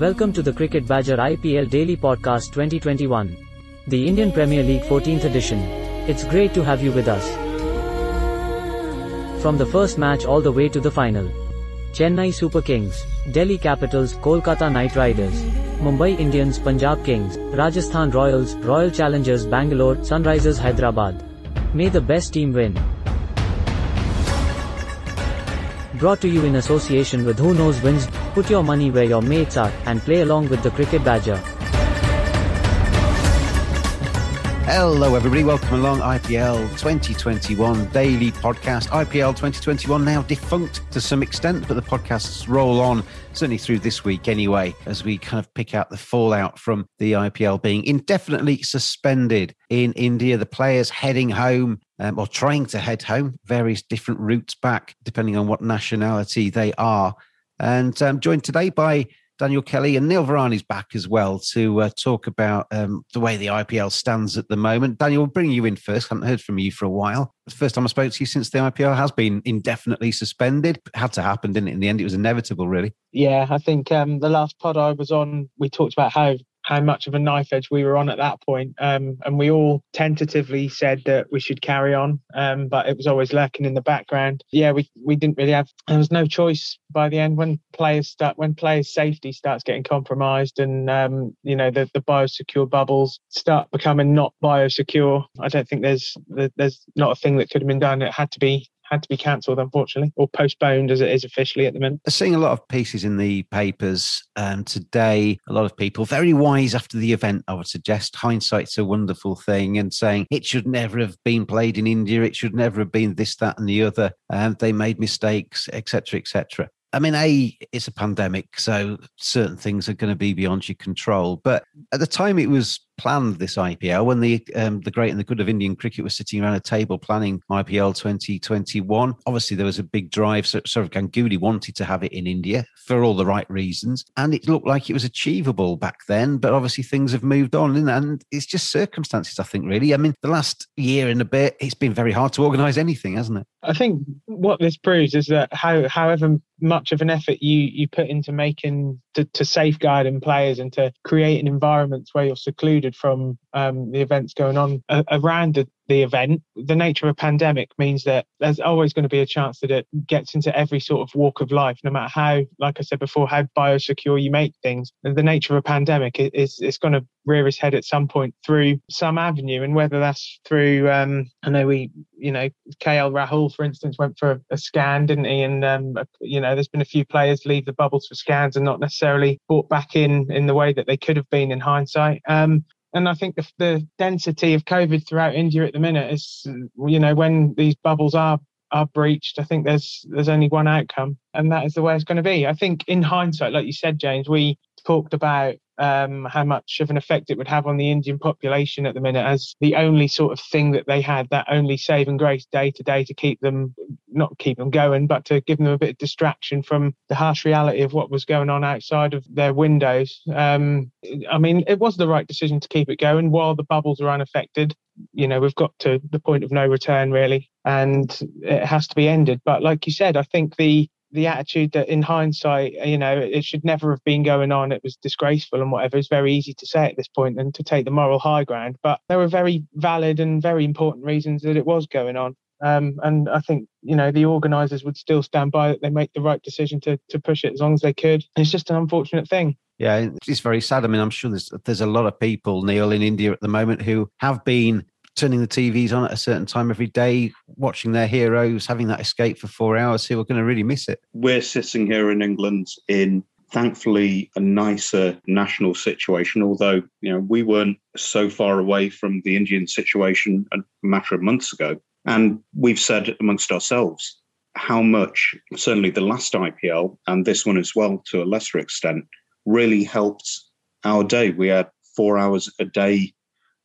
Welcome to the Cricket Badger IPL Daily Podcast 2021, the Indian Premier League 14th edition. It's great to have you with us. From the first match all the way to the final. Chennai Super Kings, Delhi Capitals, Kolkata Knight Riders, Mumbai Indians, Punjab Kings, Rajasthan Royals, Royal Challengers Bangalore, Sunrisers Hyderabad. May the best team win. Brought to you in association with Who Knows Wins. Put your money where your mates are and play along with the Cricket Badger. Hello, everybody. Welcome along IPL 2021 daily podcast. IPL 2021 now defunct to some extent, but the podcasts roll on, certainly through this week anyway, as we kind of pick out the fallout from the IPL being indefinitely suspended in India. The players heading home um, or trying to head home, various different routes back, depending on what nationality they are. And I'm um, joined today by Daniel Kelly and Neil Varani's back as well to uh, talk about um, the way the IPL stands at the moment. Daniel, we'll bring you in first. I haven't heard from you for a while. The first time I spoke to you since the IPL has been indefinitely suspended. It had to happen, didn't it? In the end, it was inevitable, really. Yeah, I think um, the last pod I was on, we talked about how how much of a knife edge we were on at that point. Um, and we all tentatively said that we should carry on, um, but it was always lurking in the background. Yeah, we, we didn't really have, there was no choice by the end when players start, when players' safety starts getting compromised and, um, you know, the, the biosecure bubbles start becoming not biosecure. I don't think there's, there's not a thing that could have been done. It had to be had to be cancelled, unfortunately, or postponed as it is officially at the minute. Seeing a lot of pieces in the papers um, today, a lot of people very wise after the event, I would suggest. Hindsight's a wonderful thing, and saying it should never have been played in India, it should never have been this, that, and the other. And um, they made mistakes, etc., etc. I mean, A, it's a pandemic, so certain things are going to be beyond your control. But at the time it was planned, this IPL, when the um, the great and the good of Indian cricket was sitting around a table planning IPL 2021, obviously there was a big drive. So, sort of Ganguly wanted to have it in India for all the right reasons. And it looked like it was achievable back then. But obviously things have moved on. And it's just circumstances, I think, really. I mean, the last year and a bit, it's been very hard to organise anything, hasn't it? I think what this proves is that how, however much of an effort you you put into making to, to safeguarding players and to creating environments where you're secluded from um, the events going on around the, the event. The nature of a pandemic means that there's always going to be a chance that it gets into every sort of walk of life, no matter how, like I said before, how biosecure you make things. The nature of a pandemic is it's going to rear its head at some point through some avenue, and whether that's through, um, I know we, you know, KL Rahul, for instance, went for a, a scan, didn't he? And um, you know, there's been a few players leave the bubbles for scans and not necessarily brought back in in the way that they could have been in hindsight. Um, and I think the, the density of COVID throughout India at the minute is, you know, when these bubbles are are breached, I think there's there's only one outcome, and that is the way it's going to be. I think in hindsight, like you said, James, we talked about um, how much of an effect it would have on the Indian population at the minute as the only sort of thing that they had, that only saving grace day to day to keep them, not keep them going, but to give them a bit of distraction from the harsh reality of what was going on outside of their windows. Um, I mean, it was the right decision to keep it going while the bubbles are unaffected. You know, we've got to the point of no return really, and it has to be ended. But like you said, I think the the attitude that in hindsight, you know, it should never have been going on. It was disgraceful and whatever. It's very easy to say at this point and to take the moral high ground. But there were very valid and very important reasons that it was going on. Um, and I think, you know, the organisers would still stand by that they make the right decision to, to push it as long as they could. It's just an unfortunate thing. Yeah, it's very sad. I mean, I'm sure there's there's a lot of people, Neil, in India at the moment who have been turning the TVs on at a certain time every day, watching their heroes, having that escape for four hours, who are going to really miss it. We're sitting here in England in thankfully a nicer national situation, although you know we weren't so far away from the Indian situation a matter of months ago. And we've said amongst ourselves how much, certainly the last IPL and this one as well to a lesser extent, really helped our day. We had four hours a day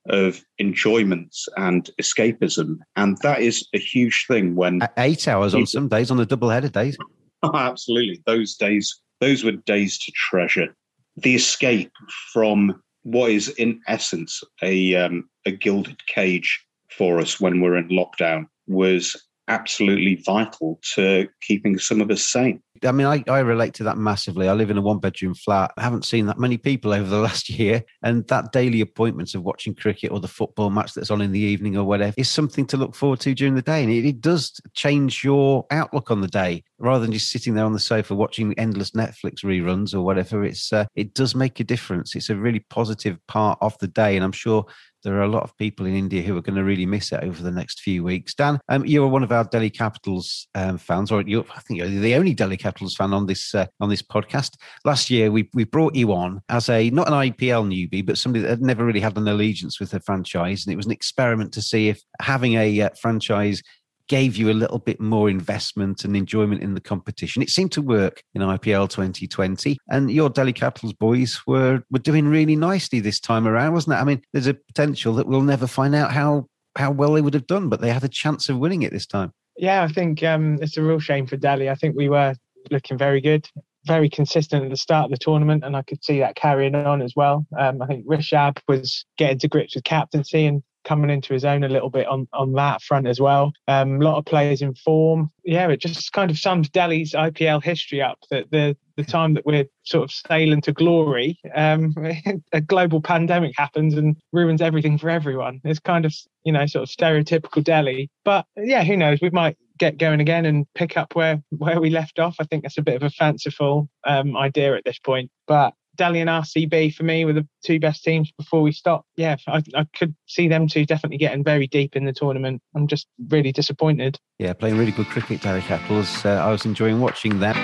of enjoyment and escapism. And that is a huge thing when. Eight hours on some days, on the double headed days. Oh, absolutely. Those days, those were days to treasure. The escape from what is, in essence, a, um, a gilded cage for us when we're in lockdown was absolutely vital to keeping some of us sane. I mean, I, I relate to that massively. I live in a one bedroom flat. I haven't seen that many people over the last year. And that daily appointments of watching cricket or the football match that's on in the evening or whatever is something to look forward to during the day. And it, it does change your outlook on the day rather than just sitting there on the sofa watching endless Netflix reruns or whatever. It's uh, it does make a difference. It's a really positive part of the day. And I'm sure there are a lot of people in India who are going to really miss it over the next few weeks. Dan, um, you are one of our Delhi Capitals um, fans, or I think you're the only Delhi Capitals fan on this uh, on this podcast. Last year, we we brought you on as a not an IPL newbie, but somebody that had never really had an allegiance with the franchise, and it was an experiment to see if having a uh, franchise gave you a little bit more investment and enjoyment in the competition. It seemed to work in IPL 2020, and your Delhi Capitals boys were were doing really nicely this time around, wasn't it? I mean, there's a potential that we'll never find out how how well they would have done, but they had a chance of winning it this time. Yeah, I think um, it's a real shame for Delhi. I think we were looking very good, very consistent at the start of the tournament, and I could see that carrying on as well. Um, I think Rishabh was getting to grips with captaincy and coming into his own a little bit on, on that front as well. Um, a lot of players in form. Yeah, it just kind of sums Delhi's IPL history up that the the time that we're sort of sailing to glory, um, a global pandemic happens and ruins everything for everyone. It's kind of, you know, sort of stereotypical Delhi. But yeah, who knows? We might get going again and pick up where, where we left off. I think that's a bit of a fanciful um, idea at this point. But Delhi and RCB for me were the two best teams before we stopped. Yeah, I, I, could see them two definitely getting very deep in the tournament. I'm just really disappointed. Yeah, playing really good cricket, Delhi Capitals. Uh, I was enjoying watching them.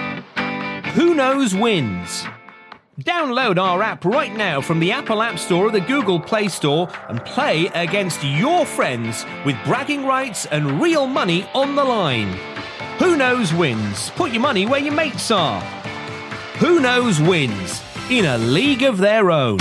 Who knows wins? Download our app right now from the Apple App Store or the Google Play Store and play against your friends with bragging rights and real money on the line. Who knows wins? Put your money where your mates are. Who knows wins? In a league of their own.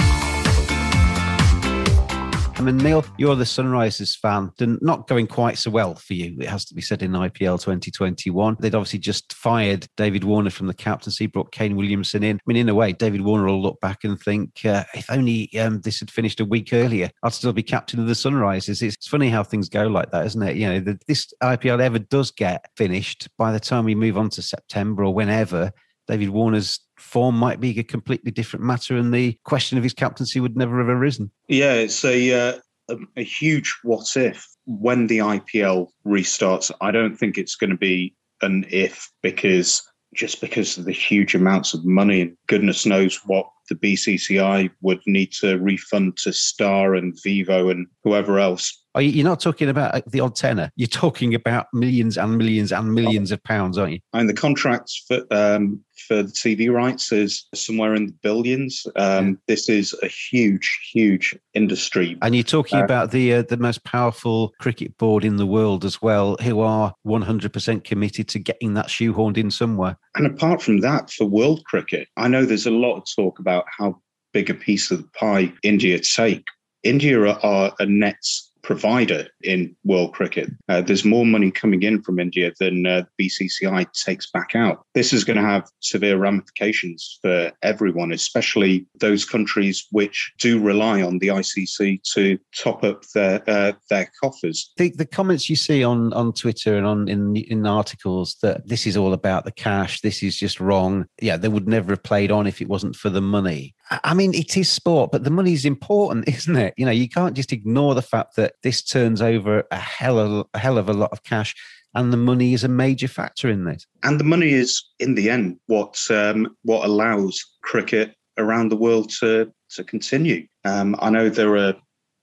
I mean, Neil, you're the Sunrisers fan. Not going quite so well for you, it has to be said, in IPL 2021. They'd obviously just fired David Warner from the captaincy, brought Kane Williamson in. I mean, in a way, David Warner will look back and think, uh, if only um, this had finished a week earlier, I'd still be captain of the Sunrisers. It's funny how things go like that, isn't it? You know, the, this IPL ever does get finished by the time we move on to September or whenever. David Warner's form might be a completely different matter, and the question of his captaincy would never have arisen. Yeah, it's a uh, a, a huge what if when the IPL restarts. I don't think it's going to be an if because just because of the huge amounts of money and goodness knows what the BCCI would need to refund to Star and Vivo and whoever else are you, are not talking about uh, the odd tenner. You're talking about millions and millions and millions of pounds, aren't you? And the contracts for um, for the TV rights is somewhere in the billions. Um, yeah. This is a huge, huge industry. And you're talking uh, about the uh, the most powerful cricket board in the world as well, who are 100% committed to getting that shoehorned in somewhere. And apart from that, for world cricket, I know there's a lot of talk about how big a piece of the pie India take. India are a nets provider in world cricket. Uh, there's more money coming in from India than uh, BCCI takes back out. This is going to have severe ramifications for everyone, especially those countries which do rely on the ICC to top up their uh, their coffers. The, the comments you see on on Twitter and on in in articles that this is all about the cash, this is just wrong. Yeah, they would never have played on if it wasn't for the money. I mean, it is sport, but the money is important, isn't it? You know, you can't just ignore the fact that this turns over a hell of a hell of a lot of cash, and the money is a major factor in this. And the money is, in the end, what um, what allows cricket around the world to to continue. Um, I know there are.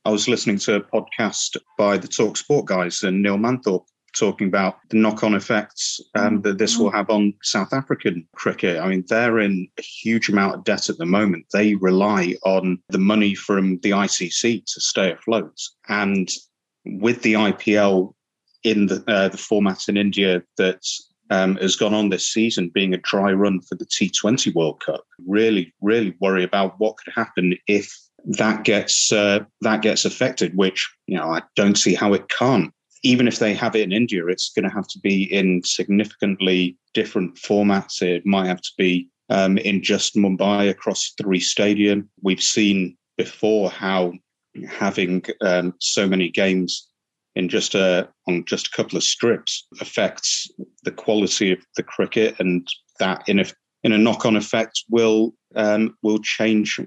I was listening to a podcast by the Talk Sport guys and Neil Manthorp talking about the knock-on effects um, that this will have on South African cricket. I mean, they're in a huge amount of debt at the moment. They rely on the money from the ICC to stay afloat, and with the IPL in the uh, the format in India that um, has gone on this season being a dry run for the T20 World Cup. Really, really worry about what could happen if that gets uh, that gets affected. Which you know I don't see how it can't. Even if they have it in India, it's going to have to be in significantly different formats. It might have to be um, in just Mumbai across three stadium. We've seen before how having um, so many games in just a on just a couple of strips affects the quality of the cricket, and that in a in a knock on effect will um, will change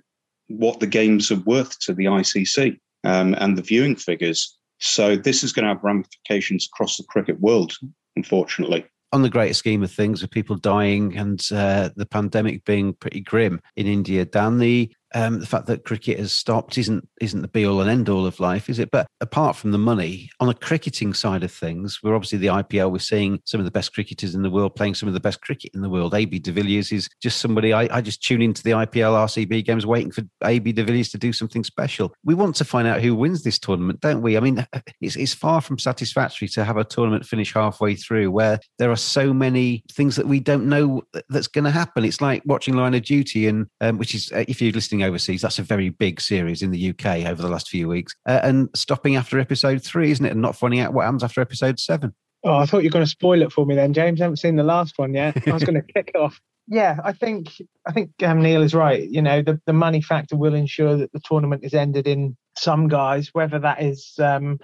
what the games are worth to the ICC um, and the viewing figures. So this is going to have ramifications across the cricket world, unfortunately. On the greater scheme of things, with people dying and uh, the pandemic being pretty grim in India, Dan, the um, the fact that cricket has stopped isn't isn't the be all and end all of life, is it? But apart from the money, on the cricketing side of things, we're obviously the IPL. We're seeing some of the best cricketers in the world playing some of the best cricket in the world. AB de Villiers is just somebody I, I just tune into the IPL RCB games, waiting for AB de Villiers to do something special. We want to find out who wins this tournament, don't we? I mean, it's it's far from satisfactory to have a tournament finish halfway through where there are so many things that we don't know that's going to happen. It's like watching Line of Duty, and um, which is uh, if you're listening overseas. That's a very big series in the UK over the last few weeks. Uh, and stopping after episode three, isn't it? And not finding out what happens after episode seven. Oh, I thought you were going to spoil it for me then, James. I haven't seen the last one yet. I was going to kick off. Yeah, I think I think um, Neil is right. You know, the, the money factor will ensure that the tournament is ended in some guise, whether that is um,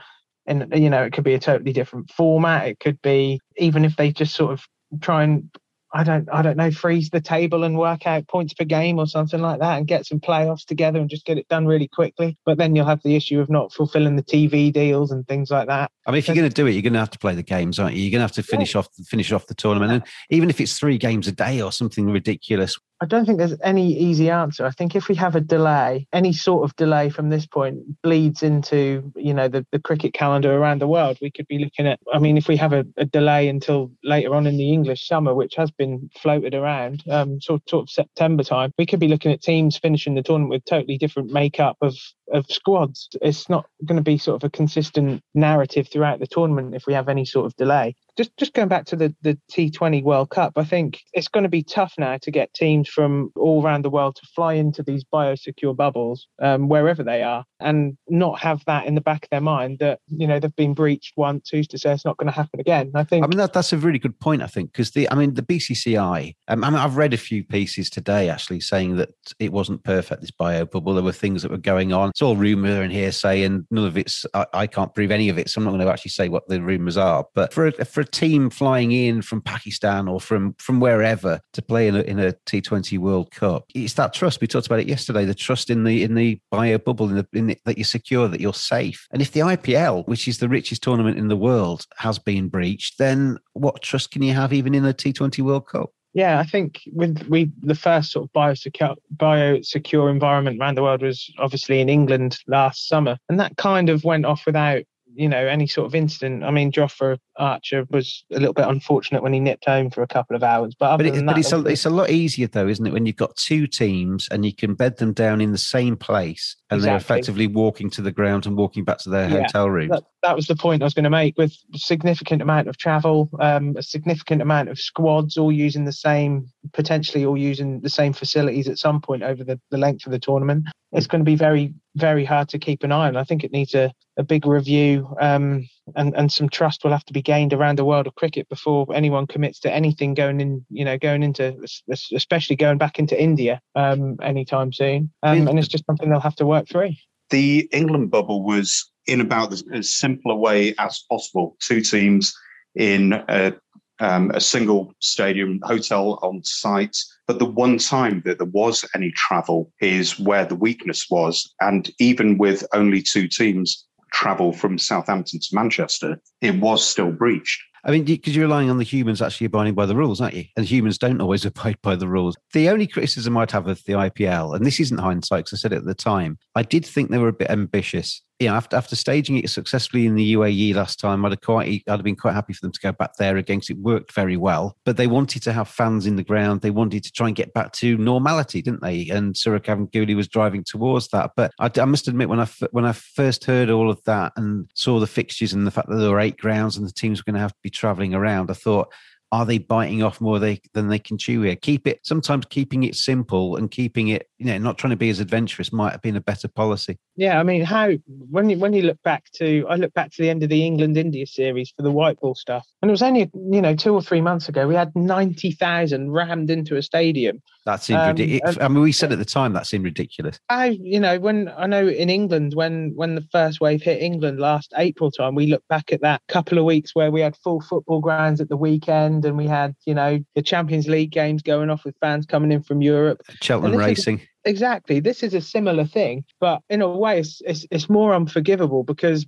and you know, it could be a totally different format. It could be even if they just sort of try and I don't I don't know freeze the table and work out points per game or something like that and get some playoffs together and just get it done really quickly. But then you'll have the issue of not fulfilling the TV deals and things like that. I mean, if you're going to do it, you're going to have to play the games, aren't you? You're going to have to finish yeah. off finish off the tournament, and even if it's three games a day or something ridiculous, I don't think there's any easy answer. I think if we have a delay, any sort of delay from this point bleeds into, you know, the, the cricket calendar around the world. We could be looking at, I mean, if we have a, a delay until later on in the English summer, which has been floated around, um, sort, sort of September time, we could be looking at teams finishing the tournament with totally different makeup of, of squads. It's not going to be sort of a consistent narrative throughout the tournament if we have any sort of delay just just going back to the the T20 World Cup, I think it's going to be tough now to get teams from all around the world to fly into these biosecure bubbles um, wherever they are, and not have that in the back of their mind that you know they've been breached once. Who's to say it's not going to happen again? I think. I mean that that's a really good point. I think because the I mean the BCCI. Um, I mean I've read a few pieces today actually saying that it wasn't perfect this bio bubble. There were things that were going on. It's all rumor and hearsay, and none of it's I, I can't prove any of it. So I'm not going to actually say what the rumors are. But for a, for a team flying in from Pakistan or from from wherever to play in a, in a T20 World Cup, it's that trust. We talked about it yesterday. The trust in the in the bio bubble, in the, in the, that you're secure, that you're safe. And if the IPL, which is the richest tournament in the world, has been breached, then what trust can you have even in a T20 World Cup? Yeah, I think with we the first sort of biosecure biosecure environment around the world was obviously in England last summer, and that kind of went off without you know any sort of incident. I mean, Jofra Archer was a little bit unfortunate when he nipped home for a couple of hours, but but, it, but it's a, it's a lot easier though, isn't it, when you've got two teams and you can bed them down in the same place and exactly. they're effectively walking to the ground and walking back to their yeah, hotel room. That, that, was the point I was going to make. With significant amount of travel, um, a significant amount of squads all using the same, potentially all using the same facilities at some point over the, the length of the tournament it's going to be very very hard to keep an eye on. I think it needs a, a big review um, and and some trust will have to be gained around the world of cricket before anyone commits to anything going in. You know, going into especially going back into India um, anytime soon. Um, and it's just something they'll have to work through. The England bubble was in about as simple a way as possible. Two teams in a um, a single stadium hotel on site. But the one time that there was any travel is where the weakness was. And even with only two teams travel from Southampton to Manchester, it was still breached. I mean, because you're relying on the humans actually abiding by the rules, aren't you? And humans don't always abide by the rules. The only criticism I'd have of the IPL, and this isn't hindsight because I said it at the time, I did think they were a bit ambitious you know, after after staging it successfully in the UAE last time, I'd have quite I'd have been quite happy for them to go back there again because it worked very well. But they wanted to have fans in the ground. They wanted to try and get back to normality, didn't they? And Sourav Ganguly was driving towards that. But I, I, must admit, when I when I first heard all of that and saw the fixtures and the fact that there were eight grounds and the teams were going to have to be travelling around, I thought Are they biting off more they, than they can chew here? Keep it, sometimes keeping it simple and keeping it, you know, not trying to be as adventurous might have been a better policy. Yeah, I mean, how when you when you look back to I look back to the end of the England India series for the white ball stuff, and it was only you know two or three months ago we had ninety thousand rammed into a stadium. That seemed um, ridiculous. I mean, we said at the time that seemed ridiculous. I, you know, when I know in England, when when the first wave hit England last April time, we look back at that couple of weeks where we had full football grounds at the weekend, and we had, you know, the Champions League games going off with fans coming in from Europe. Cheltenham Racing. Is, exactly. This is a similar thing, but in a way, it's, it's, it's more unforgivable because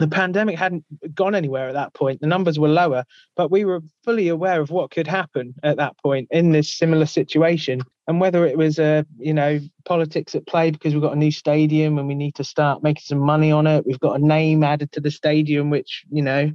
the pandemic hadn't gone anywhere at that point. The numbers were lower, but we were fully aware of what could happen at that point in this similar situation. And whether it was, uh, you know, politics at play because we've got a new stadium and we need to start making some money on it. We've got a name added to the stadium, which, you know,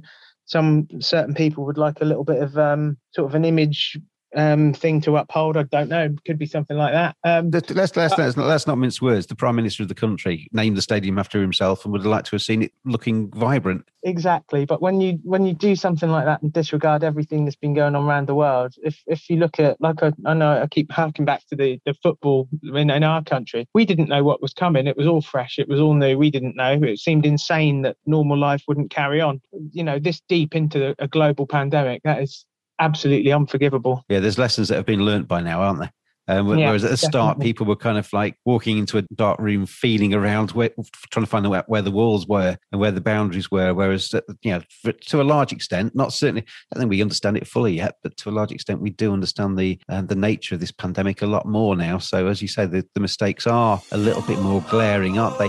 some certain people would like a little bit of um, sort of an image um, thing to uphold. I don't know. Could be something like that. Um, let's, let's, let's, let's, not, let's not mince words. The Prime Minister of the country named the stadium after himself and would have liked to have seen it looking vibrant. Exactly. But when you when you do something like that and disregard everything that's been going on around the world, if if you look at like I, I know I keep harking back to the, the football in, in our country, we didn't know what was coming. It was all fresh. It was all new. We didn't know. It seemed insane that normal life wouldn't carry on. You know, this deep into a global pandemic, that is absolutely unforgivable. Yeah, there's lessons that have been learnt by now, aren't there? Um, yeah, whereas at the start, people were kind of like walking into a dark room, feeling around, where, trying to find out where the walls were and where the boundaries were. Whereas, you know, for, to a large extent, not certainly, I think we understand it fully yet, but to a large extent, we do understand the uh, the nature of this pandemic a lot more now. So, as you say, the, the mistakes are a little bit more glaring, aren't they?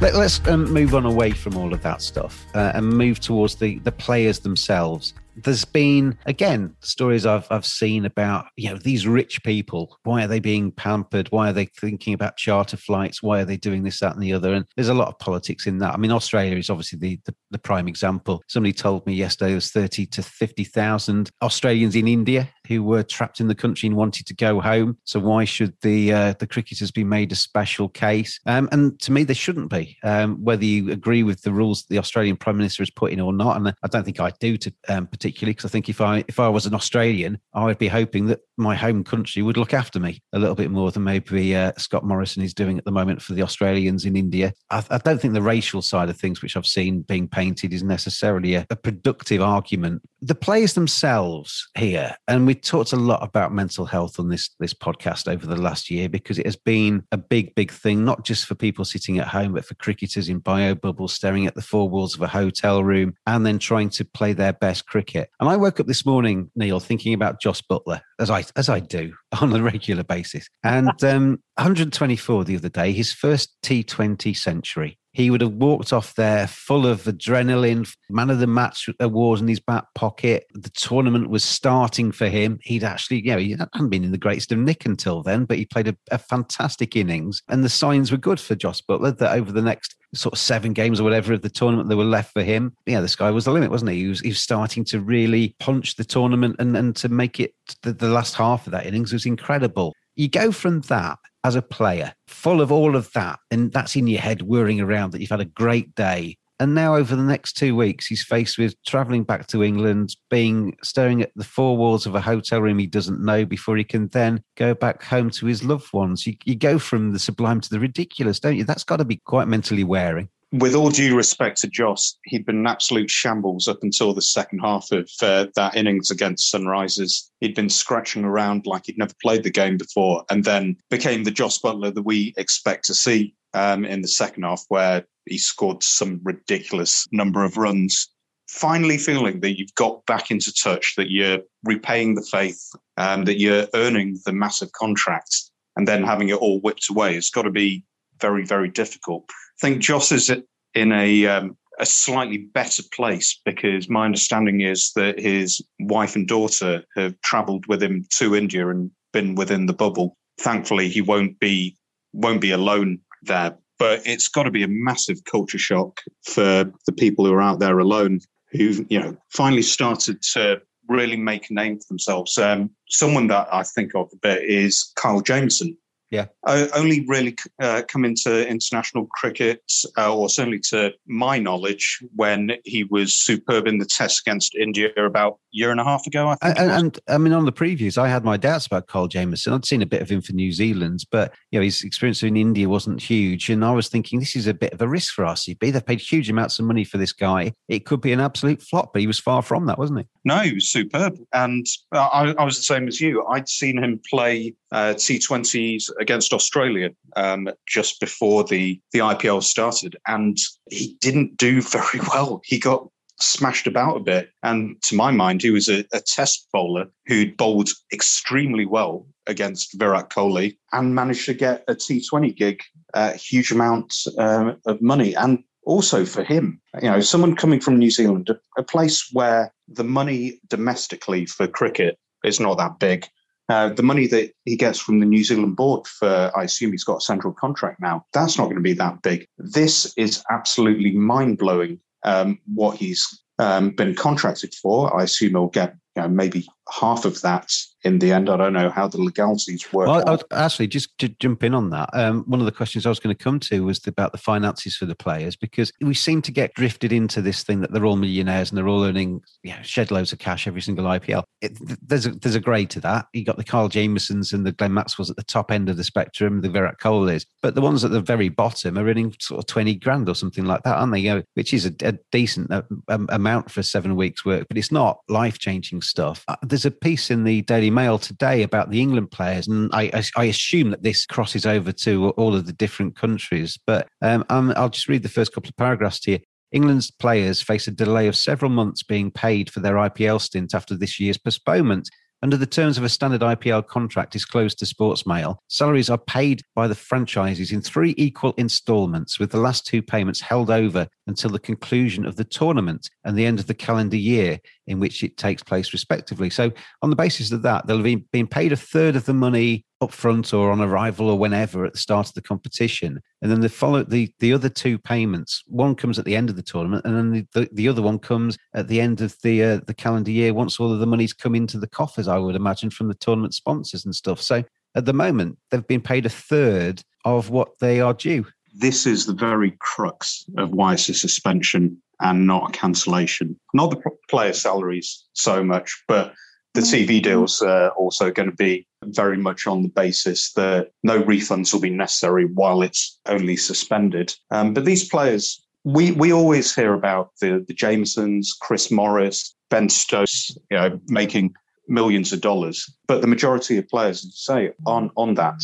Let, us um, move on away from all of that stuff uh, and move towards the, the players themselves there's been again stories I've I've seen about you know these rich people. Why are they being pampered? Why are they thinking about charter flights? Why are they doing this, that, and the other? And there's a lot of politics in that. I mean, Australia is obviously the the, the prime example. Somebody told me yesterday there was thirty to fifty thousand Australians in India who were trapped in the country and wanted to go home. So why should the uh, the cricketers be made a special case? Um, and to me, they shouldn't be. Um, whether you agree with the rules the Australian prime minister has put in or not, and I don't think I do to um, particularly because I think if I if I was an Australian, I would be hoping that my home country would look after me a little bit more than maybe uh, Scott Morrison is doing at the moment for the Australians in India. I, I, don't think the racial side of things, which I've seen being painted, is necessarily a, a productive argument. The players themselves here, and we talked a lot about mental health on this this podcast over the last year because it has been a big, big thing, not just for people sitting at home, but for cricketers in bio bubbles, staring at the four walls of a hotel room, and then trying to play their best cricket. And I woke up this morning, Neil, thinking about Jos Buttler, as I as I do on a regular basis. And um, 124 the other day, his first T20 century. He would have walked off there full of adrenaline, man of the match awards in his back pocket. The tournament was starting for him. He'd actually, you know, he hadn't been in the greatest of nick until then, but he played a, a fantastic innings. And the signs were good for Jos Buttler that over the next sort of seven games or whatever of the tournament that were left for him, yeah, the sky was the limit, wasn't he? He was, he was starting to really punch the tournament and, and to make it the, the last half of that innings was incredible. You go from that as a player, full of all of that, and that's in your head whirring around that you've had a great day. And now, over the next two weeks, he's faced with traveling back to England, being staring at the four walls of a hotel room he doesn't know before he can then go back home to his loved ones. You, you go from the sublime to the ridiculous, don't you? That's got to be quite mentally wearing with all due respect to Jos, he'd been an absolute shambles up until the second half of uh, that innings against Sunrisers. He'd been scratching around like he'd never played the game before, and then became the Jos Buttler that we expect to see um, in the second half, where he scored some ridiculous number of runs. Finally, feeling that you've got back into touch, that you're repaying the faith, um, that you're earning the massive contract, and then having it all whipped away, it's got to be very, very difficult. Think Jos is in a um, a slightly better place because my understanding is that his wife and daughter have travelled with him to India and been within the bubble. thankfully, he won't be won't be alone there. But it's got to be a massive culture shock for the people who are out there alone, who you know finally started to really make a name for themselves. Um, someone that I think of a bit is Kyle Jamieson, yeah. Uh, only really uh, come into international cricket, uh, or certainly to my knowledge, when he was superb in the test against India about a year and a half ago. I think. And, and, I mean, on the previews, I had my doubts about Kyle Jamieson. I'd seen a bit of him for New Zealand, but you know his experience in India wasn't huge, and I was thinking this is a bit of a risk for RCB. They've paid huge amounts of money for this guy. It could be an absolute flop, but he was far from that, wasn't he? No, he was superb, and I, I was the same as you. I'd seen him play uh, T20s against Australia um, just before the, the IPL started, and he didn't do very well. He got smashed about a bit. And to my mind, he was a, a test bowler who'd bowled extremely well against Virat Kohli and managed to get a T20 gig, a huge amount uh, of money. And also for him, you know, someone coming from New Zealand, a place where the money domestically for cricket is not that big. Uh, the money that he gets from the New Zealand board for, I assume he's got a central contract now, that's not going to be that big. This is absolutely mind blowing um, what he's um, been contracted for. I assume he'll get you know, maybe half of that in the end. I don't know how the legalities work. Well, was, actually, just to jump in on that, um, one of the questions I was going to come to was about the finances for the players because we seem to get drifted into this thing that they're all millionaires and they're all earning you know, shed loads of cash every single IPL. It, there's a there's a grade to that. You got the Carl Jamiesons and the Glenn Maxwell's at the top end of the spectrum, the Virat Kohlis, but the ones at the very bottom are earning sort of twenty grand or something like that, aren't they? You know, which is a, a decent uh, um, amount for seven weeks' work, but it's not life changing stuff. Uh, there's a piece in the Daily Mail today about the England players, and I, I, assume that this crosses over to all of the different countries. But um, I'll just read the first couple of paragraphs to you. England's players face a delay of several months being paid for their IPL stint after this year's postponement. Under the terms of a standard IPL contract disclosed to Sportsmail, salaries are paid by the franchises in three equal instalments, with the last two payments held over until the conclusion of the tournament and the end of the calendar year in which it takes place, respectively. So, on the basis of that, they'll be being paid a third of the money up front or on arrival or whenever at the start of the competition. And then the follow the, the other two payments, one comes at the end of the tournament, and then the, the, the other one comes at the end of the uh, the calendar year once all of the money's come into the coffers, I would imagine, from the tournament sponsors and stuff. So at the moment, they've been paid a third of what they are due this is the very crux of why it's a suspension and not a cancellation. Not the player salaries so much, but the TV deals are also going to be very much on the basis that no refunds will be necessary while it's only suspended. Um, but these players, we we always hear about the the Jamiesons, Chris Morris, Ben Stokes, you know, making millions of dollars. But the majority of players, say, aren't on that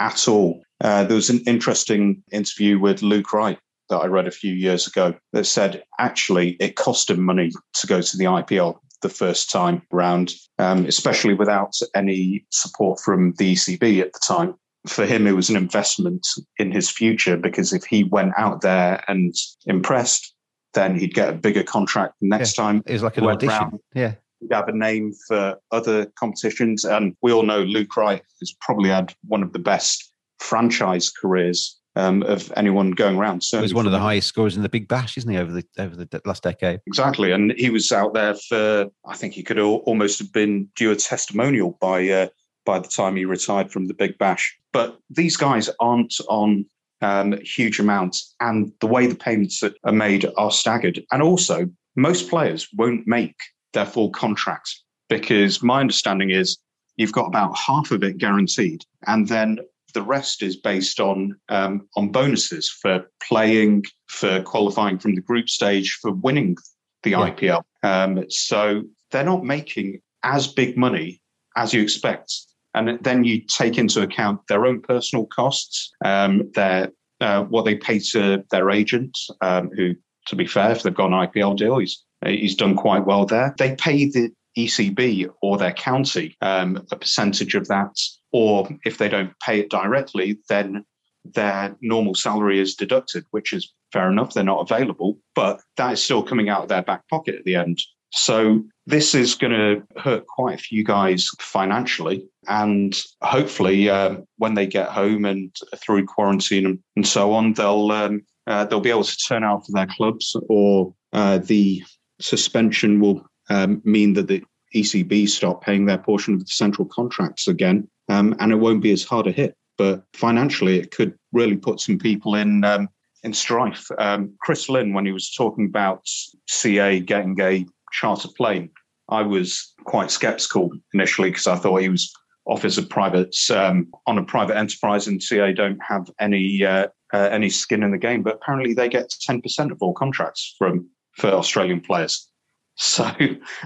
at all. Uh, there was an interesting interview with Luke Wright that I read a few years ago that said actually it cost him money to go to the IPL the first time round, um, especially without any support from the ECB at the time. For him, it was an investment in his future because if he went out there and impressed, then he'd get a bigger contract next yeah, time. It was like an audition. Round. Yeah. He'd have a name for other competitions. And we all know Luke Wright has probably had one of the best franchise careers um, of anyone going around. So he was one of the highest scorers in the Big Bash, isn't he, over the over the last decade? Exactly, and he was out there for. I think he could almost have been due a testimonial by uh, by the time he retired from the Big Bash. But these guys aren't on um, huge amounts, and the way the payments that are made are staggered. And also, most players won't make their full contract because my understanding is you've got about half of it guaranteed, and then the rest is based on um, on bonuses for playing, for qualifying from the group stage, for winning the yeah. IPL. Um, so they're not making as big money as you expect. And then you take into account their own personal costs, um, their uh, what they pay to their agent, um, who, to be fair, if they've got an IPL deal, he's he's done quite well there. They pay the ECB or their county um, a percentage of that or if they don't pay it directly, then their normal salary is deducted, which is fair enough. They're not available, but that is still coming out of their back pocket at the end. So this is going to hurt quite a few guys financially. and hopefully, uh, when they get home and through quarantine and, and so on, they'll um, uh, they'll be able to turn out for their clubs, or uh, the suspension will um, mean that the ECB stop paying their portion of the central contracts again, um, and it won't be as hard a hit. But financially, it could really put some people in um, in strife. Um, Chris Lynn, when he was talking about CA getting a charter plane, I was quite sceptical initially because I thought he was off as a private um, on a private enterprise, and CA don't have any uh, uh, any skin in the game. But apparently, they get ten percent of all contracts from for Australian players. So,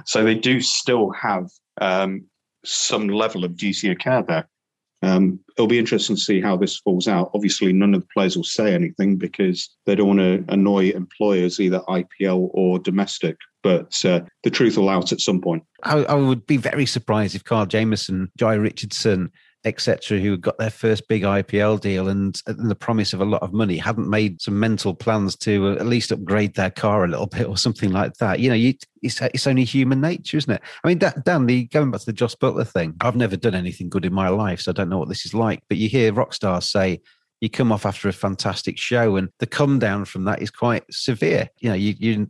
so they do still have um, some level of of care there. Um, it'll be interesting to see how this falls out. Obviously, none of the players will say anything because they don't want to annoy employers, either IPL or domestic. But uh, the truth will out at some point. I, I, would be very surprised if Carl Jamieson, Jhye Richardson, etc., who got their first big IPL deal and, and, the promise of a lot of money, hadn't made some mental plans to uh, at least upgrade their car a little bit or something like that. You know, you, it's, it's only human nature, isn't it? I mean, Dan, the going back to the Jos Buttler thing, I've never done anything good in my life, so I don't know what this is like. But you hear rock stars say, you come off after a fantastic show and the come down from that is quite severe you know you, you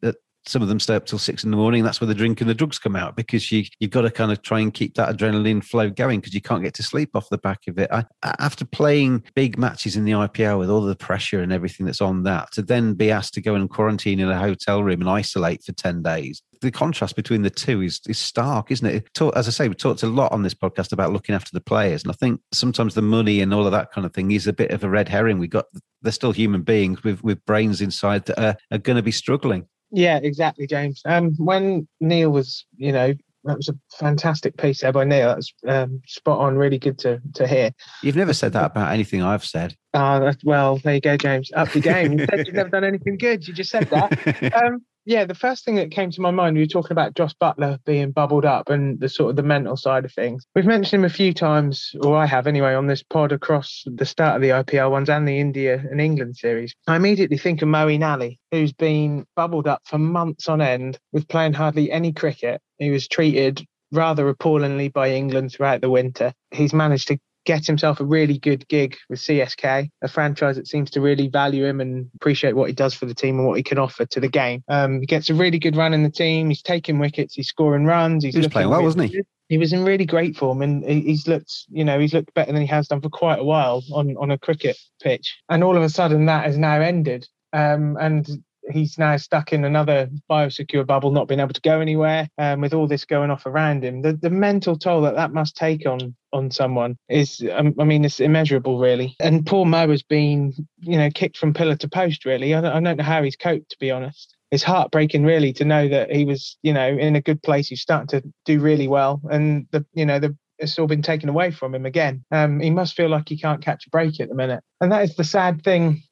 some of them stay up till six in the morning. That's where the drink and the drugs come out because you you've got to kind of try and keep that adrenaline flow going because you can't get to sleep off the back of it. I, after playing big matches in the IPL with all the pressure and everything that's on that, to then be asked to go and quarantine in a hotel room and isolate for ten days, the contrast between the two is is stark, isn't it? as I say, we talked a lot on this podcast about looking after the players, and I think sometimes the money and all of that kind of thing is a bit of a red herring. We got they're still human beings with with brains inside that are, are going to be struggling. Yeah, exactly, James. Um, when Neil was, you know, that was a fantastic piece there by Neil. That's um, spot on. Really good to to hear. You've never said that about anything I've said. Uh, well, there you go, James. Up the game. You said you've never done anything good. You just said that. Um, yeah, the first thing that came to my mind, we were talking about Jos Buttler being bubbled up and the sort of the mental side of things. We've mentioned him a few times, or I have anyway, on this pod across the start of the IPL ones and the India and England series. I immediately think of Moeen Ali, who's been bubbled up for months on end with playing hardly any cricket. He was treated rather appallingly by England throughout the winter. He's managed to get himself a really good gig with CSK, a franchise that seems to really value him and appreciate what he does for the team and what he can offer to the game. Um, he gets a really good run in the team. He's taking wickets. He's scoring runs. He's he was playing well, wasn't he? He was in really great form, and he's looked, you know, he's looked better than he has done for quite a while on on a cricket pitch. And all of a sudden, that has now ended. Um, and he's now stuck in another biosecure bubble, not being able to go anywhere, um, with all this going off around him. The the mental toll that that must take on on someone is, um, I mean, it's immeasurable, really. And poor Mo has been, you know, kicked from pillar to post. Really, I don't, I don't know how he's coped, to be honest. It's heartbreaking, really, to know that he was, you know, in a good place. He's starting to do really well, and the, you know, the it's all been taken away from him again. Um, he must feel like he can't catch a break at the minute. And that is the sad thing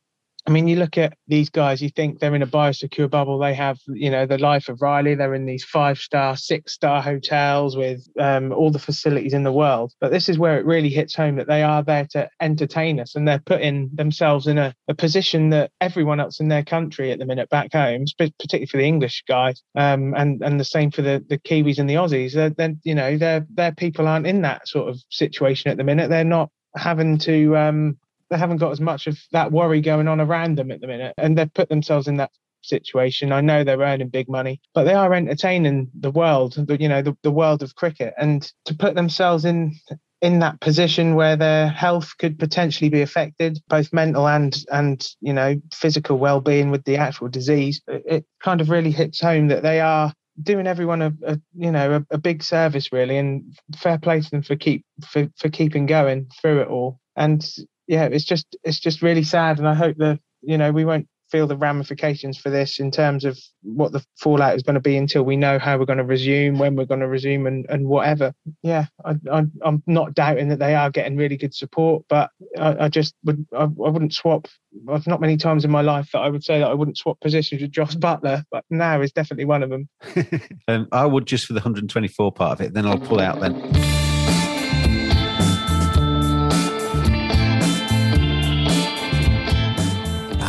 I mean, you look at these guys, you think they're in a biosecure bubble. They have, you know, the life of Riley. They're in these five star, six star hotels with um, all the facilities in the world. But this is where it really hits home that they are there to entertain us and they're putting themselves in a, a position that everyone else in their country at the minute back home, particularly for the English guys, um, and, and the same for the, the Kiwis and the Aussies. They're, you know, their, their people aren't in that sort of situation at the minute. They're not having to um, they haven't got as much of that worry going on around them at the minute, and they've put themselves in that situation. I know they're earning big money, but they are entertaining the world, the, you know, the, the world of cricket, and to put themselves in in that position where their health could potentially be affected, both mental and and you know physical well-being with the actual disease, it, kind of really hits home that they are doing everyone a, a you know a, a, big service really, and fair play to them for keep for, for keeping going through it all. And yeah, it's just it's just really sad, and I hope that you know we won't feel the ramifications for this in terms of what the fallout is going to be until we know how we're going to resume, when we're going to resume, and, and whatever. Yeah, I, I, am not doubting that they are getting really good support, but I, I just would I, I, wouldn't swap. I've not many times in my life that I would say that I wouldn't swap positions with Jos Buttler, but now is definitely one of them. um, I would just for the 124 part of it, then I'll pull out then.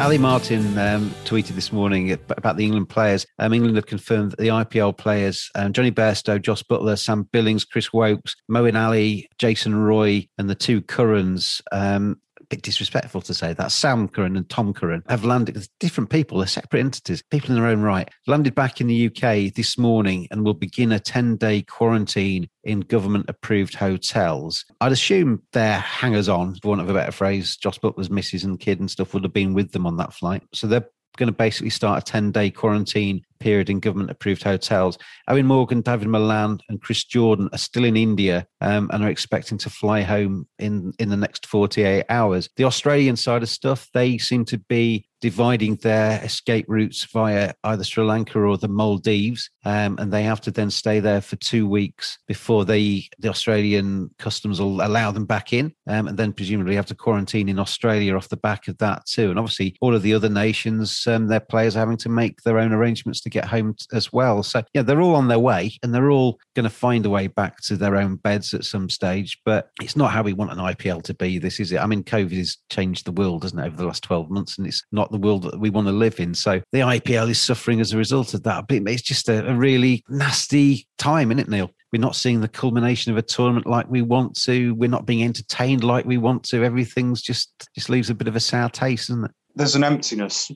Ali Martin um, tweeted this morning about the England players. Um, England have confirmed that the IPL players, um, Jonny Bairstow, Jos Buttler, Sam Billings, Chris Woakes, Moeen Ali, Jason Roy, and the two Currans um, bit disrespectful to say that Sam Curran and Tom Curran have landed different people, they're separate entities, people in their own right, landed back in the UK this morning and will begin a 10 day quarantine in government approved hotels. I'd assume their hangers on, for want of a better phrase, Jos Buttler's missus and kid and stuff would have been with them on that flight. So they're going to basically start a 10 day quarantine period in government approved hotels. Eoin Morgan, David Malan, and Chris Jordan are still in India um, and are expecting to fly home in, in the next 48 hours. The Australian side of stuff, they seem to be dividing their escape routes via either Sri Lanka or the Maldives, um, and they have to then stay there for two weeks before they the Australian customs will allow them back in, um, and then presumably have to quarantine in Australia off the back of that too. And obviously, all of the other nations, um, their players are having to make their own arrangements to get home as well. So yeah, they're all on their way, and they're all going to find a way back to their own beds at some stage. But it's not how we want an IPL to be. This is it. I mean, COVID has changed the world, hasn't it, over the last twelve months, and it's not the world that we want to live in. So the IPL is suffering as a result of that. But it's just a, a really nasty time, isn't it, Neil? We're not seeing the culmination of a tournament like we want to. We're not being entertained like we want to. Everything's just just leaves a bit of a sour taste, doesn't it? There's an emptiness,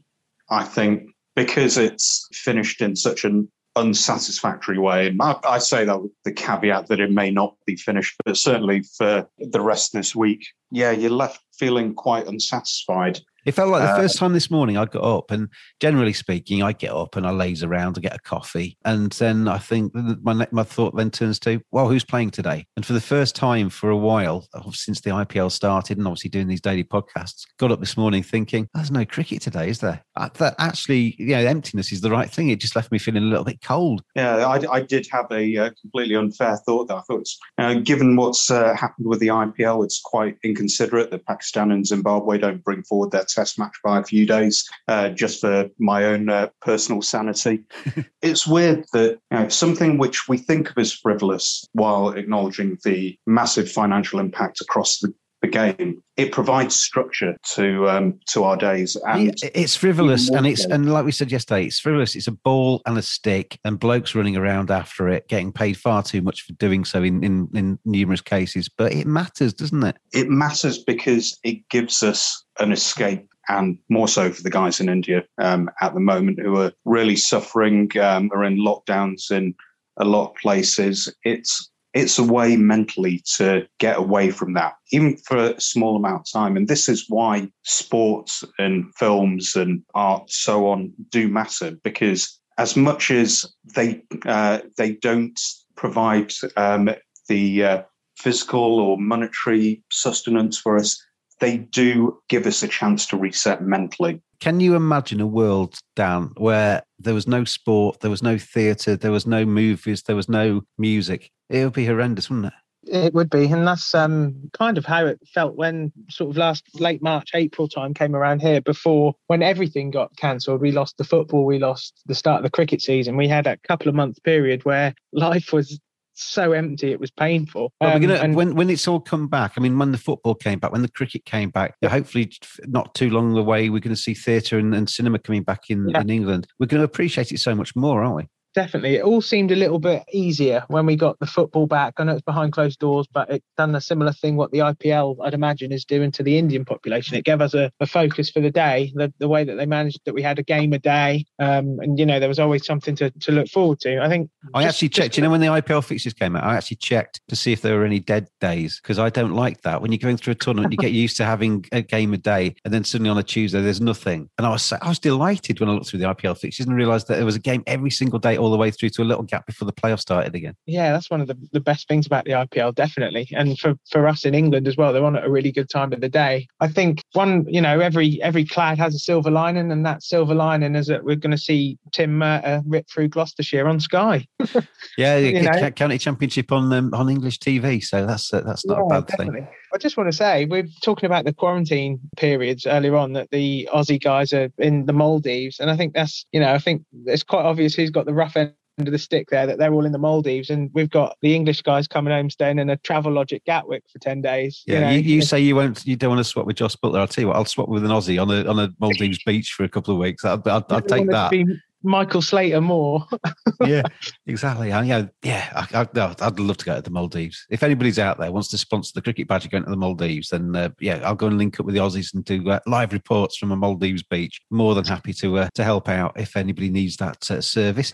I think, because it's finished in such an unsatisfactory way. And I, I, say that with the caveat that it may not be finished, but certainly for the rest of this week, yeah, you're left feeling quite unsatisfied. It felt like the uh, first time this morning I got up, and generally speaking, I get up and I laze around to get a coffee, and then I think my my thought then turns to, well, who's playing today? And for the first time for a while since the IPL started, and obviously doing these daily podcasts, got up this morning thinking, there's no cricket today, is there? Uh, that actually, you know, emptiness is the right thing. It just left me feeling a little bit cold. Yeah, I, I did have a uh, completely unfair thought. That I thought, uh, given what's uh, happened with the IPL, it's quite inconsiderate that Pakistan and Zimbabwe don't bring forward their test match by a few days uh, just for my own uh, personal sanity. it's weird that you know, something which we think of as frivolous while acknowledging the massive financial impact across the the game. It provides structure to um, to our days. And it's frivolous, and it's and like we said yesterday, it's frivolous. It's a ball and a stick, and blokes running around after it, getting paid far too much for doing so in in, in numerous cases. But it matters, doesn't it? It matters because it gives us an escape and more so for the guys in India um, at the moment who are really suffering, um, are in lockdowns in a lot of places. It's it's a way mentally to get away from that, even for a small amount of time. And this is why sports and films and art, so on, do matter because as much as they uh, they don't provide um, the uh, physical or monetary sustenance for us, they do give us a chance to reset mentally. Can you imagine a world, Dan, where there was no sport, there was no theatre, there was no movies, there was no music? It would be horrendous, wouldn't it? It would be, and that's um, kind of how it felt when sort of last late March, April time came around here. Before when everything got cancelled, we lost the football, we lost the start of the cricket season. We had a couple of month period where life was so empty it was painful. Um, gonna, and, when when it's all come back, I mean, when the football came back, when the cricket came back, hopefully not too long away, we're going to see theatre and, and, cinema coming back in, yeah. in England. We're going to appreciate it so much more, aren't we? Definitely. It all seemed a little bit easier when we got the football back. I know it's behind closed doors, but it done a similar thing what the IPL, I'd imagine, is doing to the Indian population. It gave us a, a focus for the day, the, the way that they managed that we had a game a day. Um, and, you know, there was always something to, to look forward to. I think. I just- actually checked, just- you know, when the IPL fixtures came out, I actually checked to see if there were any dead days because I don't like that. When you're going through a tournament, you get used to having a game a day and then suddenly on a Tuesday, there's nothing. And I was, I was delighted when I looked through the IPL fixtures and realised that there was a game every single day all the way through to a little gap before the playoffs started again. Yeah, that's one of the, the best things about the IPL, definitely. And for, for us in England as well, they're on at a really good time of the day. I think one, you know, every every cloud has a silver lining, and that silver lining is that we're going to see Tim Murtagh rip through Gloucestershire on Sky. Yeah, You know? county championship on um, on English TV, so that's uh, that's not a Yeah, bad thing. I just want to say we're talking about the quarantine periods earlier on that the Aussie guys are in the Maldives, and I think that's you know I think it's quite obvious who's got the rough end of the stick there that they're all in the Maldives, and we've got the English guys coming home staying in a Travelodge Gatwick for ten days. Yeah, know. you, you say you won't, you don't want to swap with Josh Buttler. I'll tell you what, I'll swap with an Aussie on a on a Maldives beach for a couple of weeks. I'd, I'd, I'd take that. be Michael Slater more. yeah, exactly. Yeah, yeah. I, I'd love to go to the Maldives. If anybody's out there wants to sponsor the cricket badger going to the Maldives, then uh, yeah, I'll go and link up with the Aussies and do uh, live reports from a Maldives beach. More than happy to uh, to help out if anybody needs that uh, service.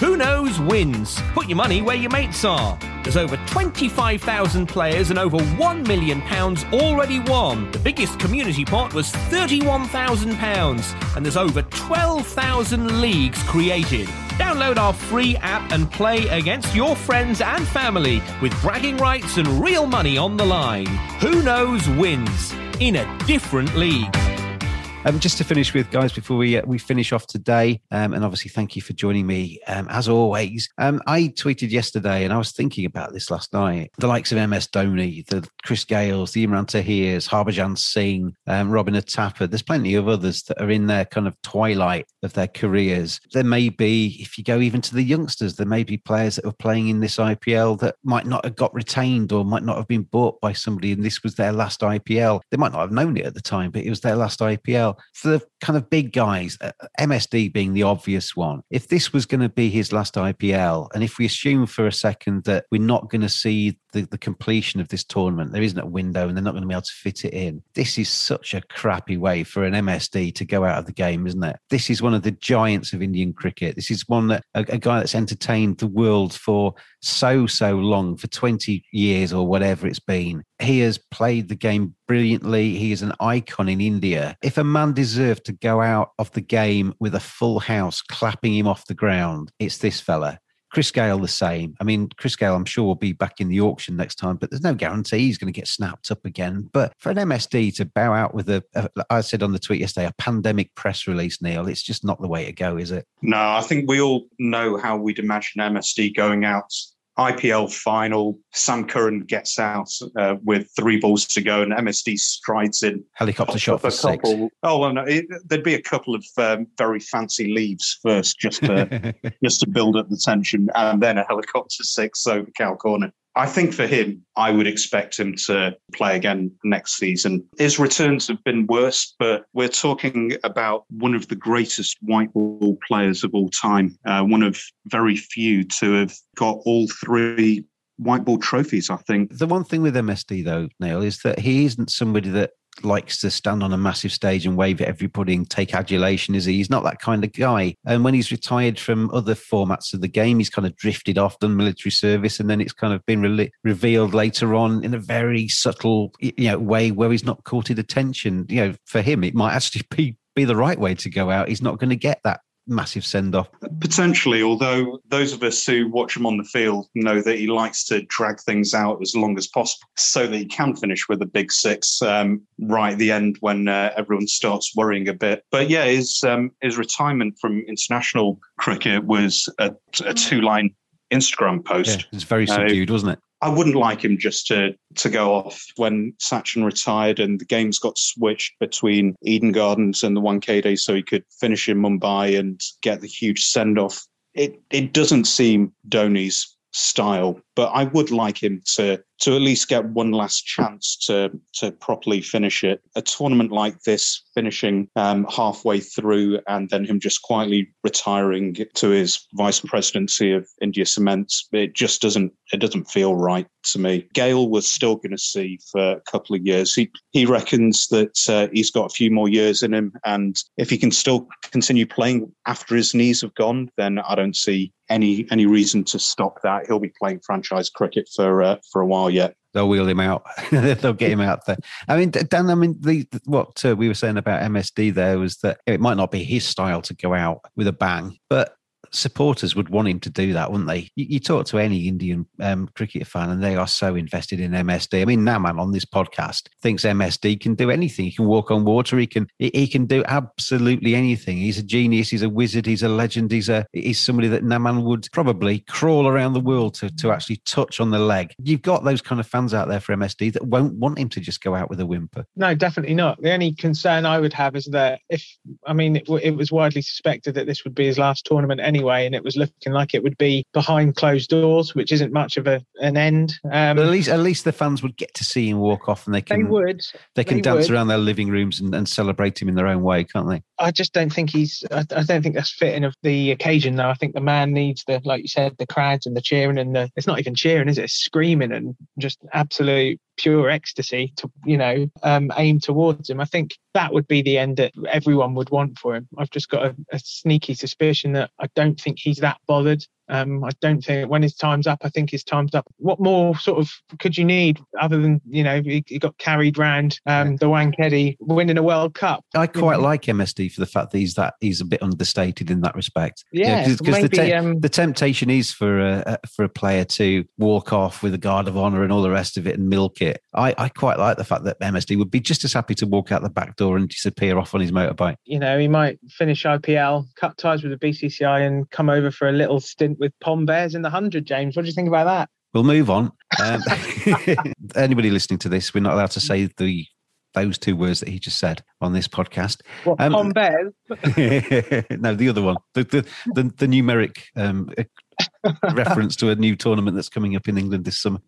Who knows wins? Put your money where your mates are. There's over 25,000 players and over £1 million already won. The biggest community pot was £31,000 and there's over 12,000 leagues created. Download our free app and play against your friends and family with bragging rights and real money on the line. Who knows wins in a different league. Um, just to finish with, guys, before we uh, we finish off today, um, and obviously thank you for joining me um, as always. Um, I tweeted yesterday, and I was thinking about this last night. The likes of MS Dhoni, the Chris Gayles, the Imran Tahirs, Harbhajan Singh, um, Robin Uthappa. There's plenty of others that are in their kind of twilight of their careers. There may be, if you go even to the youngsters, there may be players that were playing in this IPL that might not have got retained or might not have been bought by somebody, and this was their last IPL. They might not have known it at the time, but it was their last IPL. For the kind of big guys, uh, MSD being the obvious one, if this was going to be his last IPL, and if we assume for a second that we're not going to see the, the completion of this tournament, there isn't a window and they're not going to be able to fit it in, this is such a crappy way for an MSD to go out of the game, isn't it? This is one of the giants of Indian cricket. This is one that a, a guy that's entertained the world for so, so long, for 20 years or whatever it's been. He has played the game brilliantly. He is an icon in India. If a man deserved to go out of the game with a full house clapping him off the ground, it's this fella. Chris Gayle, the same. I mean, Chris Gayle, I'm sure will be back in the auction next time, but there's no guarantee he's going to get snapped up again. But for an MSD to bow out with a, I said on the tweet yesterday, a pandemic press release, Neil, it's just not the way to go, is it? No, I think we all know how we'd imagine MSD going out. IPL final, Sam Curran gets out uh, with three balls to go, and MSD strides in. Helicopter shot for a six. couple. Oh well, no, it, there'd be a couple of um, very fancy leaves first, just to just to build up the tension, and then a helicopter six over Cow Corner. I think for him, I would expect him to play again next season. His returns have been worse, but we're talking about one of the greatest white ball players of all time, uh, one of very few to have got all three white ball trophies, I think. The one thing with MSD though, Neil, is that he isn't somebody that likes to stand on a massive stage and wave at everybody and take adulation, is he? He's not that kind of guy. And when he's retired from other formats of the game, he's kind of drifted off, done military service, and then it's kind of been re- revealed later on in a very subtle, you know, way where he's not courted attention. You know, for him, it might actually be be the right way to go out. He's not going to get that massive send off. Potentially, although those of us who watch him on the field know that he likes to drag things out as long as possible so that he can finish with a big six um, right at the end when uh, everyone starts worrying a bit. But yeah, his, um, his retirement from international cricket was a, a two line Instagram post. Yeah, it's very Uh, subdued, wasn't it? I wouldn't like him just to to go off when Sachin retired and the games got switched between Eden Gardens and the Wankhede so he could finish in Mumbai and get the huge send off. It it doesn't seem Dhoni's style but I would like him to to at least get one last chance to to properly finish it. A tournament like this, finishing um, halfway through, and then him just quietly retiring to his vice presidency of India Cements, it just doesn't it doesn't feel right to me. Gayle was still going to see for a couple of years. He he reckons that uh, he's got a few more years in him, and if he can still continue playing after his knees have gone, then I don't see any any reason to stop that. He'll be playing franchise cricket for uh, for a while yet. They'll wheel him out. They'll get him out there. I mean, Dan. I mean, the, what uh, we were saying about MSD there was that it might not be his style to go out with a bang, but supporters would want him to do that, wouldn't they? You, you talk to any Indian um, cricket fan, and they are so invested in MSD. I mean, Naman on this podcast thinks MSD can do anything. He can walk on water. He can he, can do absolutely anything. He's a genius. He's a wizard. He's a legend. He's a he's somebody that Naman would probably crawl around the world to to actually touch on the leg. You've got those kind of fans out there for MSD that won't want him to just go out with a whimper. No, definitely not. The only concern I would have is that if I mean it, it was widely suspected that this would be his last tournament anyway anyway, and it was looking like it would be behind closed doors, which isn't much of a an end. Um, but at least at least the fans would get to see him walk off, and they can they would they can they dance would. around their living rooms and, and celebrate him in their own way, can't they? I just don't think he's. I, I don't think that's fitting of the occasion. Though I think the man needs the, like you said, the crowds and the cheering and the. It's not even cheering, is it? It's screaming and just absolute pure ecstasy to you know um, aim towards him. I think that would be the end that everyone would want for him. I've just got a, a sneaky suspicion that I don't think he's that bothered um, I don't think when his time's up, I think his time's up. What more sort of could you need other than you know he, he got carried round um, the Wankhede winning a World Cup? I quite know? like MSD for the fact that he's that he's a bit understated in that respect. Yeah, because yeah, the, te- um, the temptation is for a for a player to walk off with a guard of honour and all the rest of it and milk it. I, I quite like the fact that MSD would be just as happy to walk out the back door and disappear off on his motorbike. You know, he might finish IPL, cut ties with the BCCI, and come over for a little stint with Pom Bears in the 100, James. What do you think about that? We'll move on. Um, anybody listening to this, we're not allowed to say the those two words that he just said on this podcast. What, um, Pom Bears? no, the other one, the the, the, the numeric um, reference to a new tournament that's coming up in England this summer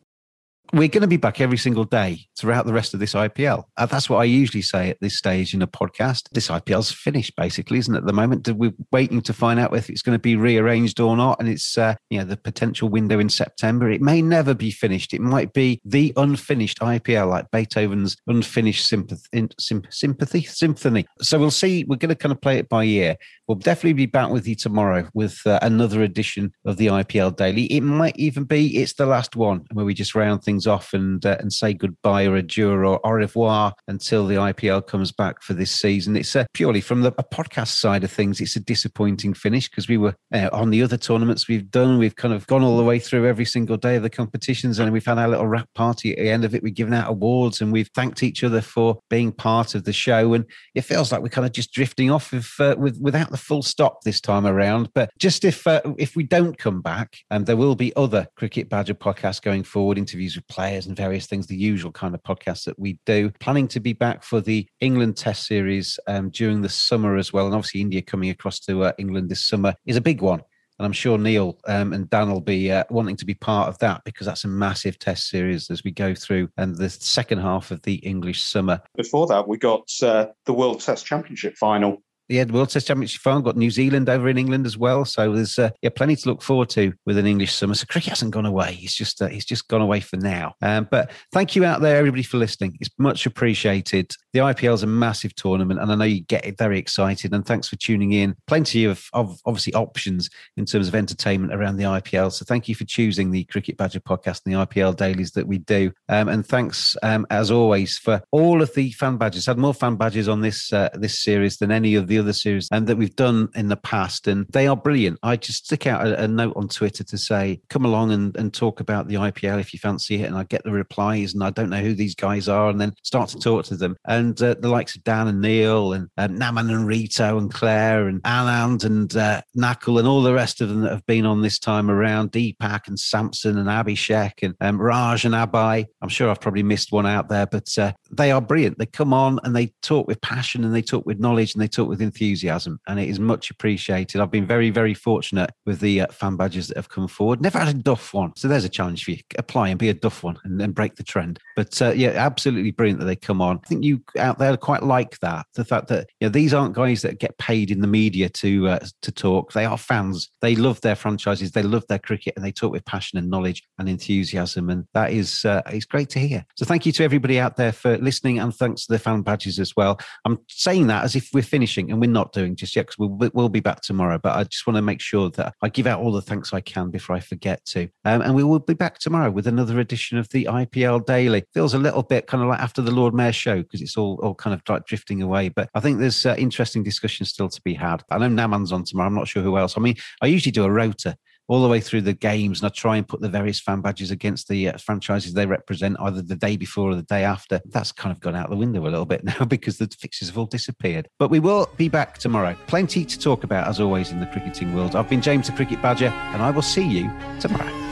we're going to be back every single day throughout the rest of this IPL. Uh, that's what I usually say at this stage in a podcast. This IPL's finished, basically, isn't it? At the moment, we're waiting to find out if it's going to be rearranged or not. And it's, uh, you know, the potential window in September. It may never be finished. It might be the unfinished IPL, like Beethoven's unfinished sympathy, sympathy symphony. So we'll see. We're going to kind of play it by ear. We'll definitely be back with you tomorrow with uh, another edition of the IPL Daily. It might even be it's the last one where we just round things off and uh, and say goodbye or adieu or au revoir until the IPL comes back for this season. It's uh, purely from the podcast side of things. It's a disappointing finish because we were uh, on the other tournaments we've done. We've kind of gone all the way through every single day of the competitions, and we've had our little wrap party at the end of it. We've given out awards and we've thanked each other for being part of the show. And it feels like we're kind of just drifting off with, uh, with without the full stop this time around. But just if uh, if we don't come back, and there will be other Cricket Badger podcasts going forward, interviews with players and various things, the usual kind of podcasts that we do. Planning to be back for the England Test Series um, during the summer as well, and obviously India coming across to uh, England this summer is a big one. And I'm sure Neil um, and Dan will be uh, wanting to be part of that because that's a massive test series as we go through and the second half of the English summer. Before that, we got uh, the World Test Championship final yeah, the World Test Championship final. Got New Zealand over in England as well. So there's uh, yeah plenty to look forward to with an English summer. So cricket hasn't gone away. It's just uh, it's just gone away for now. Um, but thank you out there, everybody, for listening. It's much appreciated. The IPL is a massive tournament, and I know you get very excited. And thanks for tuning in. Plenty of, of obviously options in terms of entertainment around the IPL. So thank you for choosing the Cricket Badger podcast and the IPL dailies that we do. Um, and thanks um, as always for all of the fan badges. Had more fan badges on this uh, this series than any of the other series and that we've done in the past, and they are brilliant. I just stick out a, a note on Twitter to say, come along and, and talk about the IPL if you fancy it. And I get the replies, and I don't know who these guys are, and then start to talk to them. And uh, the likes of Dan and Neil, and Naman and Rito, and Claire, and Anand, and uh, Nakul, and all the rest of them that have been on this time around Deepak, and Samson, and Abhishek, and um, Raj, and Abai. I'm sure I've probably missed one out there, but uh, they are brilliant. They come on and they talk with passion, and they talk with knowledge, and they talk with enthusiasm, and it is much appreciated. I've been very, very fortunate with the uh, fan badges that have come forward. Never had a duff one, so there's a challenge for you. Apply and be a duff one, and then break the trend. But uh, yeah, absolutely brilliant that they come on. I think you out there quite like that. The fact that you know, these aren't guys that get paid in the media to uh, to talk. They are fans. They love their franchises. They love their cricket, and they talk with passion and knowledge and enthusiasm. And that is uh, it's great to hear. So thank you to everybody out there for listening, and thanks to the fan badges as well. I'm saying that as if we're finishing, and we're not doing just yet because we'll, we'll be back tomorrow. But I just want to make sure that I give out all the thanks I can before I forget to. Um, and we will be back tomorrow with another edition of the IPL Daily. Feels a little bit kind of like after the Lord Mayor show because it's all all kind of like drifting away. But I think there's uh, interesting discussions still to be had. I know Naman's on tomorrow. I'm not sure who else. I mean, I usually do a rota all the way through the games and I try and put the various fan badges against the uh, franchises they represent either the day before or the day after. That's kind of gone out the window a little bit now because the fixes have all disappeared. But we will be back tomorrow. Plenty to talk about as always in the cricketing world. I've been James the Cricket Badger and I will see you tomorrow.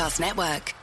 Podcast Network.